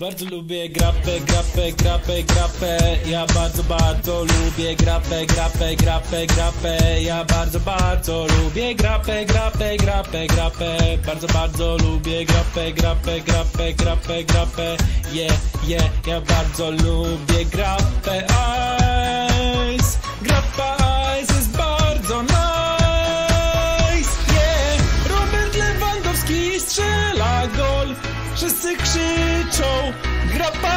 Bardzo lubię grapę, grapę, grapę, grapę. Ja bardzo, bardzo lubię grapę, grapę, grapę, grapę. Ja bardzo, bardzo lubię grapę, grapę, grapę, grapę. Bardzo, bardzo lubię grapę, grapę, grapę, grapę, grapę. Yeah, yeah, ja bardzo lubię grapę Wszyscy krzyczą Grappa